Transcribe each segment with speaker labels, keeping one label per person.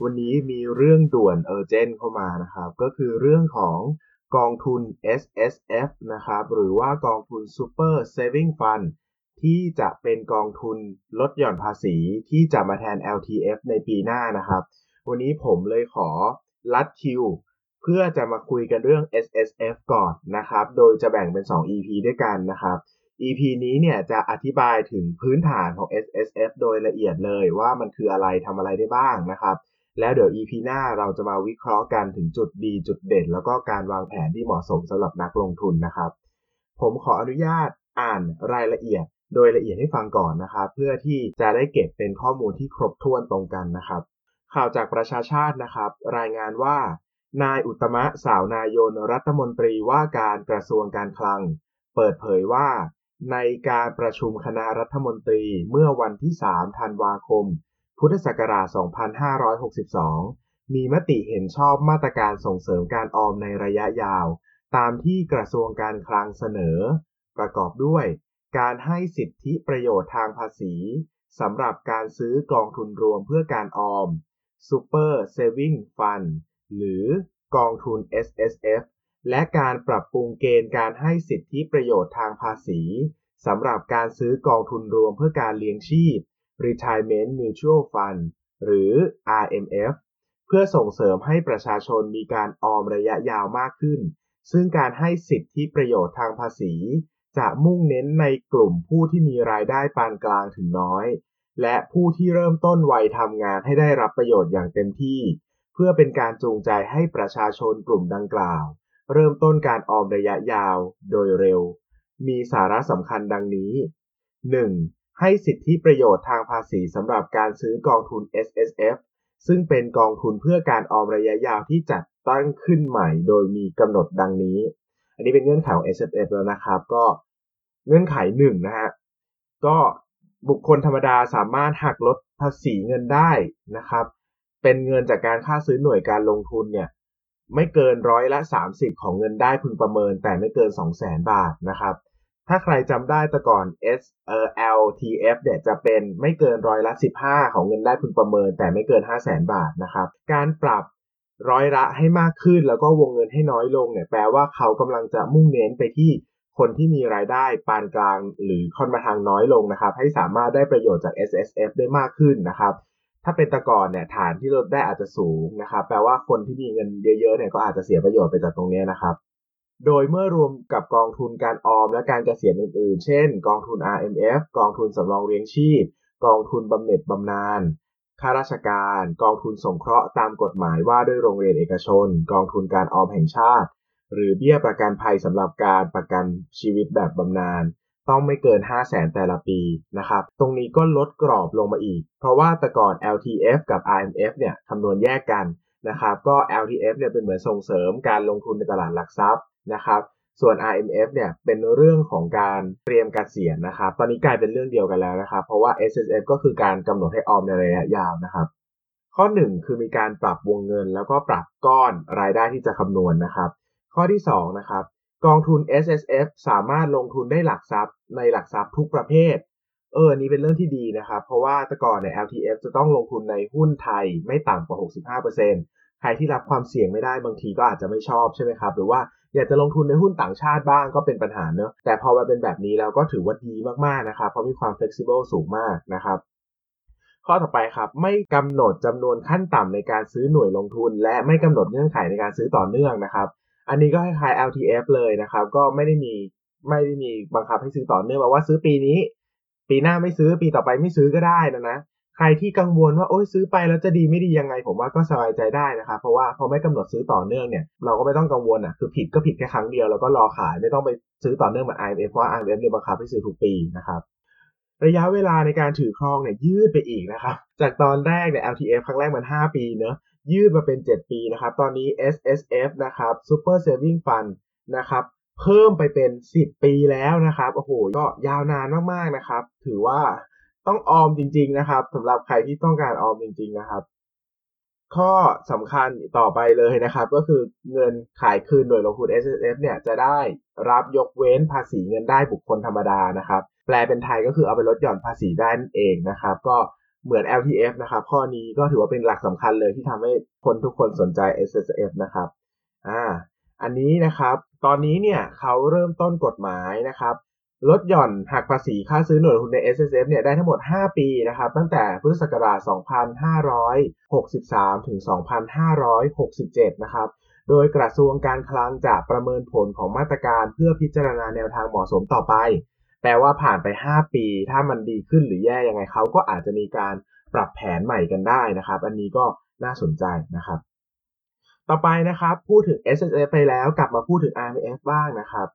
Speaker 1: วันนี้มีเรื่องด่วนเออร์เจนเข้ามานะครับ ก็คือเรื่องของกองทุน S S F นะครับ หรือว่ากองทุน Super Saving Fund ที่จะเป็นกองทุนลดหย่อนภาษีที่จะมาแทน LTF ในปีหน้านะครับ วันนี้ผมเลยขอลัดคิว เพื่อจะมาคุยกันเรื่อง S S F ก่อนนะครับ โดยจะแบ่งเป็น 2 EP ด้วยกันนะครับ EP นี้เนี่ยจะอธิบายถึงพื้นฐานของ S S F โดยละเอียดเลยว่ามันคืออะไรทำอะไรได้บ้างนะครับ แล้วเดี๋ยว EP หน้าเราจะมาวิเคราะห์กันถึงจุดดีจุดเด่น แล้วก็การวางแผนที่เหมาะสมสำหรับนักลงทุนนะครับ ผมขออนุญาตอ่านรายละเอียด โดยละเอียดให้ฟังก่อนนะครับ เพื่อที่จะได้เก็บเป็นข้อมูลที่ครบถ้วนตรงกันนะครับ ข่าวจากประชาชาตินะครับ รายงานว่า นายอุตมะสาวนายนรัฐมนตรีว่าการกระทรวงการคลัง เปิดเผยว่า ในการประชุมคณะรัฐมนตรีเมื่อวันที่ 3 ธันวาคม พุทธศักราช 2562 มีมติเห็นชอบมาตรการส่งเสริมการออมในระยะยาว ตามที่กระทรวงการคลังเสนอ ประกอบด้วย การให้สิทธิประโยชน์ทางภาษีสำหรับการซื้อกองทุนรวมเพื่อการออม Super Saving Fund หรือกองทุน S S F และการปรับปรุงเกณฑ์การให้สิทธิประโยชน์ทางภาษีสำหรับการซื้อกองทุนรวมเพื่อการเลี้ยงชีพ Retirement Mutual Fund หรือ RMF เพื่อส่งเสริมให้ประชาชนมีการออมระยะยาวมากขึ้น ซึ่งการให้สิทธิประโยชน์ทางภาษี จะมุ่งเน้นในกลุ่มผู้ที่มีรายได้ปานกลางถึงน้อย และผู้ที่เริ่มต้นวัยทำงานให้ได้รับประโยชน์อย่างเต็มที่ เพื่อเป็นการจูงใจให้ประชาชนกลุ่มดังกล่าว เริ่มต้นการออมระยะยาวโดยเร็ว มีสาระสำคัญดังนี้ 1. ให้สิทธิประโยชน์ทางภาษีสำหรับการซื้อกองทุน S S F ซึ่งเป็นกองทุนเพื่อการออมระยะยาวที่จัดตั้งขึ้นใหม่โดยมีกำหนดดังนี้ อันนี้เป็นเงื่อนไขของ S S F แล้วนะครับ ก็เงื่อนไขหนึ่งนะฮะ ก็บุคคลธรรมดาสามารถหักลดภาษีเงินได้นะครับ เป็นเงินจากการค่าซื้อหน่วยการลงทุนเนี่ยไม่เกินร้อยละ 30 ของเงินได้พึงประเมิน แต่ไม่เกิน 2 0 0 0 0 0 บาทนะครับ ถ้าใครจำได้แต่ก่อน S เอ่อ LTF เนี่ยจะเป็นไม่เกินร้อยละ 15 ของเงินได้พึงประเมิน แต่ไม่เกิน 5 0 0 0 0 0บาทนะครับ การปรับร้อยละให้มากขึ้นแล้วก็วงเงินให้น้อยลงเนี่ยแปลว่าเขากำลังจะมุ่งเน้นไปที่คนที่มีรายได้ปานกลางหรือค่อนมาทางน้อยลงนะครับ ให้สามารถได้ประโยชน์จาก S S F ได้มากขึ้นนะครับ ถ้าเป็นตะกอนเนี่ยฐานที่ลดได้อาจจะสูงนะครับ แปลว่าคนที่มีเงินเยอะๆเนี่ยก็อาจจะเสียประโยชน์ไปจากตรงนี้นะครับ โดยเมื่อรวมกับกองทุนการออมและการเกษียณอื่นๆ เช่น กองทุน RMF กองทุนสำรองเลี้ยงชีพ กองทุนบำเหน็จบำนาญข้าราชการ กองทุนสงเคราะห์ตามกฎหมายว่าด้วยโรงเรียนเอกชน กองทุนการออมแห่งชาติ หรือเบี้ยประกันภัยสำหรับการประกันชีวิตแบบบำนาญต้องไม่เกิน 5 0 0แสนแต่ละปีนะครับ ตรงนี้ก็ลดกรอบลงมาอีก เพราะว่าแต่ก่อน LTF กับ RMF เนี่ยคำนวณแยกกันนะครับ ก็ LTF เนี่ยเป็นเหมือนส่งเสริมการลงทุนในตลาดหลักทรัพย์ นะครับ ส่วน RMF เนี่ยเป็นเรื่องของการเตรียมกเกษียณนะครับ ตอนนี้กลายเป็นเรื่องเดียวกันแล้วนะครับ เพราะว่า S S F ก็คือการกำหนดให้ออมในระยะยาวนะครับ ข้อ 1 คือมีการปรับวงเงิน แล้วก็ปรับก้อนรายได้ที่จะคำนวณนะครับ ข้อที่2นะครับกองทุน S S F สามารถลงทุนได้หลักทรัพย์ ในหลักทรัพย์ทุกประเภทเออ นี่เป็นเรื่องที่ดีนะครับ เพราะว่าแต่ก่อนเนี่ย LTF จะต้องลงทุนในหุ้นไทยไม่ต่ำกว่า 65% ใครที่รับความเสี่ยงไม่ได้บางทีก็อาจจะไม่ชอบใช่ไหมครับหรือว่าอยากจะลงทุนในหุ้นต่างชาติบ้างก็เป็นปัญหาเนอะแต่พอมาเป็นแบบนี้แล้วก็ถือว่าดีมากๆนะครับเพราะมีความ flexible สูงมากนะครับข้อต่อไปครับไม่กำหนดจำนวนขั้นต่ำในการซื้อหน่วยลงทุน และไม่กำหนดเงื่อนไขในการซื้อต่อเนื่องนะครับ อันนี้ก็คล้ายๆ LTF เลยนะครับก็ไม่ได้มีไม่ได้มีบังคับให้ซื้อต่อเนื่องบอกว่าซื้อปีนี้ ปีหน้าไม่ซื้อปีต่อไปไม่ซื้อก็ได้นะนะ ใครที่กังวลว่าโอ้ยซื้อไปแล้วจะดีไม่ดียังไง ผมว่าก็สบายใจได้นะครับเพราะว่าพอไม่กำหนดซื้อต่อเนื่องเนี่ยเราก็ไม่ต้องกังวลอะคือผิดก็ผิดแค่ครั้งเดียวแล้วก็รอขายไม่ต้องไปซื้อต่อเนื่องเหมือน IMF เพราะ IMF เนี่ยบังคับให้ซื้อทุกปีนะครับระยะเวลาในการถือครองเนี่ยยืดไปอีกนะครับจากตอนแรกเนี่ย LTF ครั้งแรกมัน 5 ปีเนอะยืดมาเป็น 7 ปีนะครับตอนนี้ S S F นะครับ Super Saving Fund นะครับเพิ่มไปเป็น 10 ปีแล้วนะครับ โอ้โห ก็ยาวนานมาก ๆ นะครับ ถือว่า ต้องออมจริง ๆ นะครับสำหรับใครที่ต้องการออมจริง ๆ นะครับ ข้อสำคัญต่อไปเลยนะครับ ก็คือเงินขายคืนหน่วยลงทุน S S F เนี่ยจะได้รับยกเว้นภาษีเงินได้บุคคลธรรมดานะครับ แปลเป็นไทยก็คือเอาไปลดหย่อนภาษีได้นั่นเองนะครับ ก็เหมือน LTF นะครับ ข้อนี้ก็ถือว่าเป็นหลักสำคัญเลยที่ทำให้คนทุกคนสนใจ S S F นะครับอ่าอันนี้นะครับ ตอนนี้เนี่ยเขาเริ่มต้นกฎหมายนะครับ ลดหย่อนหักภาษีค่าซื้อหน่วยลงทุนใน S S F เนี่ยได้ทั้งหมด 5 ปีนะครับ ตั้งแต่พุทธศักราช 2563 ถึง 2567 นะครับ โดยกระทรวงการคลังจะประเมินผลของมาตรการเพื่อพิจารณาแนวทางเหมาะสมต่อไป แปลว่าผ่านไป 5 ปี ถ้ามันดีขึ้นหรือแย่ยังไงเขาก็อาจจะมีการปรับแผนใหม่กันได้นะครับ อันนี้ก็น่าสนใจนะครับ ต่อไปนะครับ พูดถึง S S F ไปแล้วกลับมาพูดถึง R M F บ้างนะครับ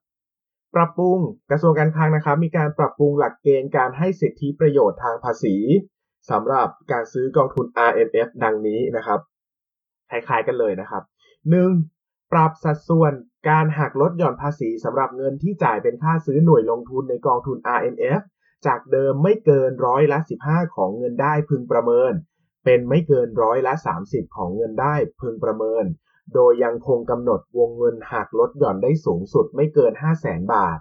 Speaker 1: ปรับปรุงกระทรวงการคลังนะครับมีการปรับปรุงหลักเกณฑ์การให้สิทธิประโยชน์ทางภาษีสำหรับการซื้อกองทุน RMF ดังนี้นะครับคล้ายๆกันเลยนะครับ 1. ปรับสัดส่วนการหักลดหย่อนภาษีสำหรับเงินที่จ่ายเป็นค่าซื้อหน่วยลงทุนในกองทุน RMF จากเดิมไม่เกินร้อยละ 15 ของเงินได้พึงประเมิน เป็นไม่เกินร้อยละ 30 ของเงินได้พึงประเมิน โดยยังคงกำหนดวงเงินหักลดหย่อนได้สูงสุดไม่เกิน 5 0 0แสนบาท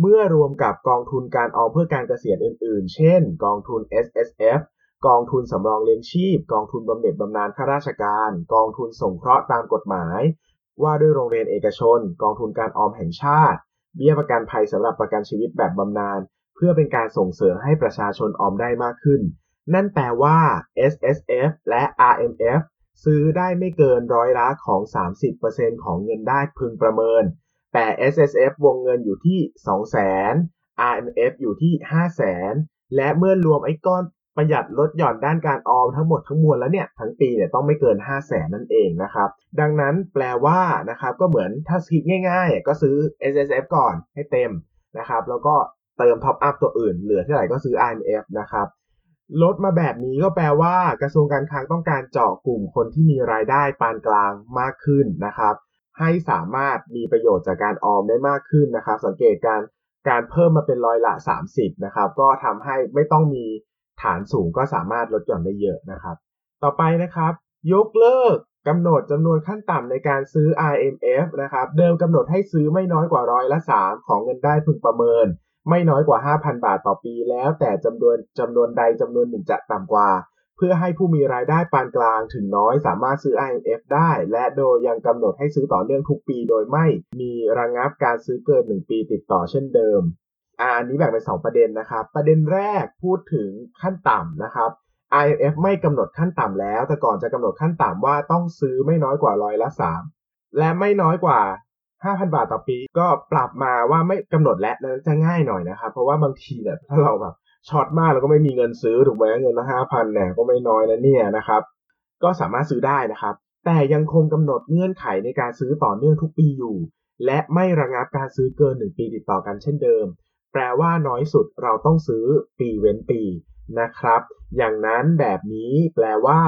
Speaker 1: เมื่อรวมกับกองทุนการออมเพื่อการเกษียณอื่นๆ เช่น กองทุน S S F กองทุนสำรองเลี้ยงชีพ กองทุนบำเหน็จบำนาญข้าราชการ กองทุนสงเคราะห์ตามกฎหมาย ว่าด้วยโรงเรียนเอกชน กองทุนการออมแห่งชาติ เบี้ยประกันภัยสำหรับประกันชีวิตแบบบำนาญเพื่อเป็นการส่งเสริมให้ประชาชนออมได้มากขึ้น นั่นแปลว่า S S F และ R M F ซื้อได้ไม่เกินร้อยละของ 30%ของเงินได้พึงประเมิน แต่ S S F วงเงินอยู่ที่ 200,000 R M F อยู่ที่ 500,000 และเมื่อรวมไอ้ก้อนประหยัดลดหย่อนด้านการออมทั้งหมดทั้งมวลแล้วเนี่ยทั้งปีเนี่ยต้องไม่เกิน 5 0 0แสนนั่นเองนะครับ ดังนั้นแปลว่านะครับก็เหมือนถ้าคิดง่ายๆ ก็ซื้อ S S F ก่อนให้เต็มนะครับแล้วก็เติมท็อปอัพตัวอื่นเหลือเท่าไหร่ก็ซื้อ I M F นะครับ ลดมาแบบนี้ก็แปลว่ากระทรวงการคลังต้องการเจาะกลุ่มคนที่มีรายได้ปานกลางมากขึ้นนะครับ ให้สามารถมีประโยชน์จากการออมได้มากขึ้นนะครับ สังเกตการการเพิ่มมาเป็นร้อยละ 30นะครับ ก็ทำให้ไม่ต้องมีฐานสูงก็สามารถลดหย่อนได้เยอะนะครับ ต่อไปนะครับ ยกเลิกกำหนดจำนวนขั้นต่ำในการซื้อ IMF นะครับ เดิมกำหนดให้ซื้อไม่น้อยกว่าร้อยละ 3 ของเงินได้พึงประเมิน ไม่น้อยกว่า 5,000 บาทต่อปี แล้วแต่จำนวนจำนวนใดจำนวนหนึ่งจะต่ำกว่า เพื่อให้ผู้มีรายได้ปานกลางถึงน้อยสามารถซื้อ IMF ได้ และโดยยังกำหนดให้ซื้อต่อเนื่องทุกปี โดยไม่มีระงับการซื้อเกิน 1 ปีติดต่อเช่นเดิมอันนี้แบ่งเป็น 2 ประเด็นนะครับ ประเด็นแรกพูดถึงขั้นต่ำนะครับ IMF ไม่กำหนดขั้นต่ำแล้ว แต่ก่อนจะกำหนดขั้นต่ำว่าต้องซื้อไม่น้อยกว่าร้อยละ3และไม่น้อยกว่า 5,000 บาทต่อปีก็ปรับมาว่าไม่กำหนดและนั้นจะง่ายหน่อยนะครับเพราะว่าบางทีเนี่ยถ้าเราแบบช็อตมากเราก็ไม่มีเงินซื้อถูกไหมเงินละ5,000เนี่ยก็ไม่น้อยนะเนี่ยนะครับ ก็สามารถซื้อได้นะครับ แต่ยังคงกำหนดเงื่อนไขในการซื้อต่อเนื่องทุกปีอยู่ และไม่ระงับการซื้อเกิน 1 ปีติดต่อกันเช่นเดิม แปลว่าน้อยสุดเราต้องซื้อปีเว้นปีนะครับ อย่างนั้นแบบนี้แปลว่า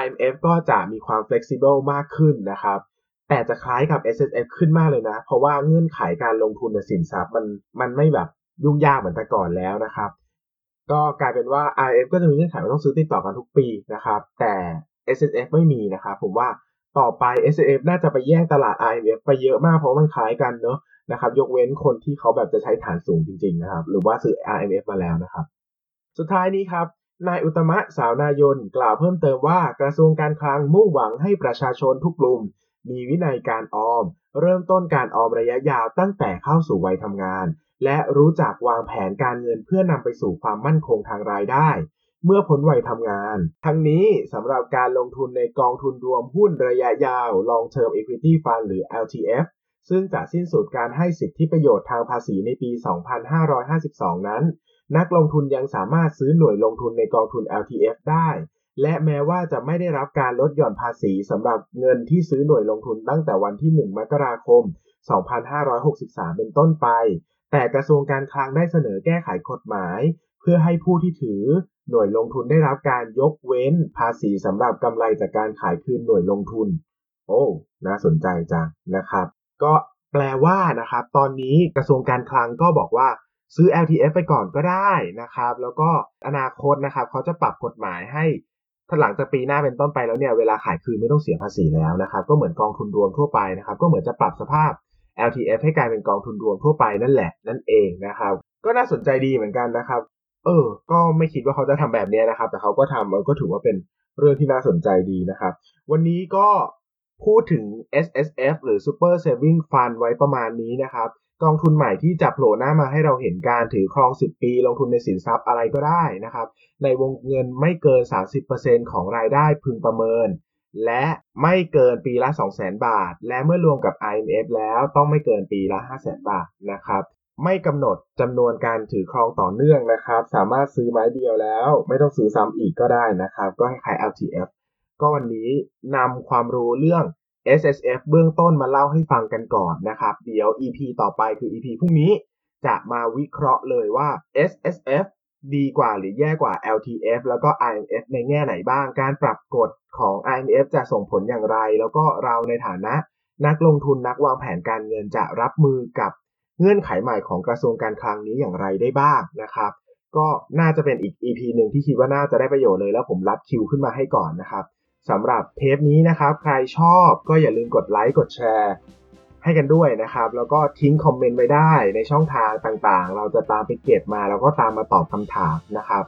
Speaker 1: IMF ก็จะมีความ flexible มากขึ้นนะครับ แต่จะคล้ายกับ S S F ขึ้นมากเลยนะ เพราะว่าเงื่อนไขการลงทุนในสินทรัพย์มันมันไม่แบบยุ่งยากเหมือนแต่ก่อนแล้วนะครับ ก็กลายเป็นว่า IMF ก็จะมีเงื่อนไขว่าต้องซื้อติดต่อกันทุกปีนะครับ แต่ S S F ไม่มีนะครับผมว่าต่อไป S S F น่าจะไปแย่งตลาด IMF ไปเยอะมากเพราะมันคล้ายกันเนอะนะครับ ยกเว้นคนที่เขาแบบจะใช้ฐานสูงจริงๆนะครับ หรือว่าซื้อ IMF มาแล้วนะครับ สุดท้ายนี้ครับนายอุตมะสาวนายนกล่าวเพิ่มเติมว่ากระทรวงการคลังมุ่งหวังให้ประชาชนทุกกลุ่ม มีวินัยการออม เริ่มต้นการออมระยะยาวตั้งแต่เข้าสู่วัยทำงาน และรู้จักวางแผนการเงินเพื่อนำไปสู่ความมั่นคงทางรายได้ เมื่อพ้นวัยทำงาน ทั้งนี้สำหรับการลงทุนในกองทุนรวมหุ้นระยะยาว Long Term Equity Fund หรือ LTF ซึ่งจะสิ้นสุดการให้สิทธิประโยชน์ทางภาษีในปี 2552 นั้น นักลงทุนยังสามารถซื้อหน่วยลงทุนในกองทุน LTF ได้ และแม้ว่าจะไม่ได้รับการลดหย่อนภาษีสำหรับเงินที่ซื้อหน่วยลงทุนตั้งแต่วันที่ 1 มกราคม 2563 เป็นต้นไป แต่กระทรวงการคลังได้เสนอแก้ไขกฎหมาย เพื่อให้ผู้ที่ถือหน่วยลงทุนได้รับการยกเว้นภาษีสำหรับกำไรจากการขายคืนหน่วยลงทุน โอ้ น่าสนใจจังนะครับ ก็แปลว่านะครับ ตอนนี้กระทรวงการคลังก็บอกว่าซื้อ LTF ไปก่อนก็ได้นะครับ แล้วก็อนาคตนะครับเขาจะปรับกฎหมายให้ ถ้าหลังจากปีหน้าเป็นต้นไปแล้วเนี่ยเวลาขายคืนไม่ต้องเสียภาษีแล้วนะครับก็เหมือนกองทุนรวมทั่วไปนะครับก็เหมือนจะปรับสภาพ LTF ให้กลายเป็นกองทุนรวมทั่วไปนั่นแหละนั่นเองนะครับก็น่าสนใจดีเหมือนกันนะครับ เออ ก็ไม่คิดว่าเขาจะทำแบบนี้นะครับ แต่เขาก็ทำเออก็ถือว่าเป็นเรื่องที่น่าสนใจดีนะครับ วันนี้ก็พูดถึง S S F หรือ Super Saving Fund ไว้ประมาณนี้นะครับ กองทุนใหม่ที่จะโผล่หน้ามาให้เราเห็นการถือครอง 10 ปี ลงทุนในสินทรัพย์อะไรก็ได้นะครับ ในวงเงินไม่เกิน 30%ของรายได้พึงประเมิน และไม่เกินปีละ 200,000 บาท และเมื่อรวมกับ IMF แล้วต้องไม่เกินปีละ 500,000 บาทนะครับไม่กำหนดจำนวนการถือครองต่อเนื่องนะครับ สามารถซื้อไม้เดียวแล้ว ไม่ต้องซื้อซ้ำอีกก็ได้นะครับ ก็ให้ขาย LTF ก็วันนี้นำความรู้เรื่อง S S F เบื้องต้นมาเล่าให้ฟังกันก่อนนะครับ เดี๋ยว EP ต่อไปคือ EP พรุ่งนี้จะมาวิเคราะห์เลยว่า S S F ดีกว่าหรือแย่กว่า LTF แล้วก็ IMF ในแง่ไหนบ้าง การปรับกฎของ IMF จะส่งผลอย่างไร แล้วก็เราในฐานะ นักลงทุนนักวางแผนการเงินจะรับมือกับเงื่อนไขใหม่ของกระทรวงการคลังนี้อย่างไรได้บ้างนะครับ ก็น่าจะเป็นอีก EP หนึ่งที่คิดว่าน่าจะได้ประโยชน์เลยแล้วผมลัดคิวขึ้นมาให้ก่อนนะครับ สำหรับเทปนี้นะครับ ใครชอบก็อย่าลืมกดไลค์กดแชร์ ให้กันด้วยนะครับ แล้วก็ทิ้งคอมเมนต์ไว้ได้ในช่องทางต่างๆ เราจะตามไปเก็บมา แล้วก็ตามมาตอบคำถามนะครับ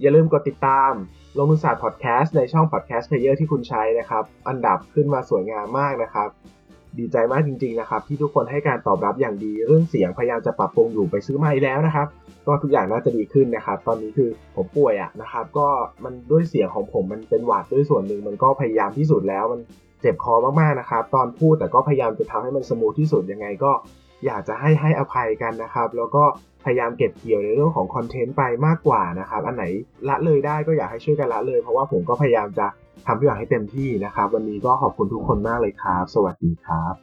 Speaker 1: อย่าลืมกดติดตามลงทุนศาสตร์พอดแคสต์ในช่อง podcast player ที่คุณใช้นะครับ อันดับขึ้นมาสวยงามมากนะครับ ดีใจมากจริงๆนะครับที่ทุกคนให้การตอบรับอย่างดีเรื่องเสียงพยายามจะปรับปรุงอยู่ไปซื้อใหม่แล้วนะครับ ก็ทุกอย่างน่าจะดีขึ้นนะครับ ตอนนี้คือผมป่วยอะนะครับ ก็มันด้วยเสียงของผมมันเป็นหวัดด้วยส่วนหนึ่งมันก็พยายามที่สุดแล้วมันเจ็บคอมากๆนะครับ ตอนพูดแต่ก็พยายามจะทำให้มันสมูทที่สุดยังไงก็อยากจะให้ให้อภัยกันนะครับ แล้วก็พยายามเก็บเกี่ยวในเรื่องของคอนเทนต์ไปมากกว่านะครับ อันไหนละเลยได้ก็อยากให้ช่วยกันละเลย เพราะว่าผมก็พยายามจะ ทำทุกอย่างให้เต็มที่นะครับ วันนี้ก็ขอบคุณทุกคนมากเลยครับ สวัสดีครับ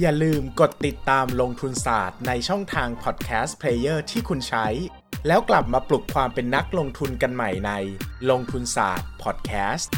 Speaker 2: อย่าลืมกดติดตามลงทุนศาสตร์ในช่องทางพอดแคสต์เพลเยอร์ที่คุณใช้ แล้วกลับมาปลุกความเป็นนักลงทุนกันใหม่ในลงทุนศาสตร์พอดแคสต์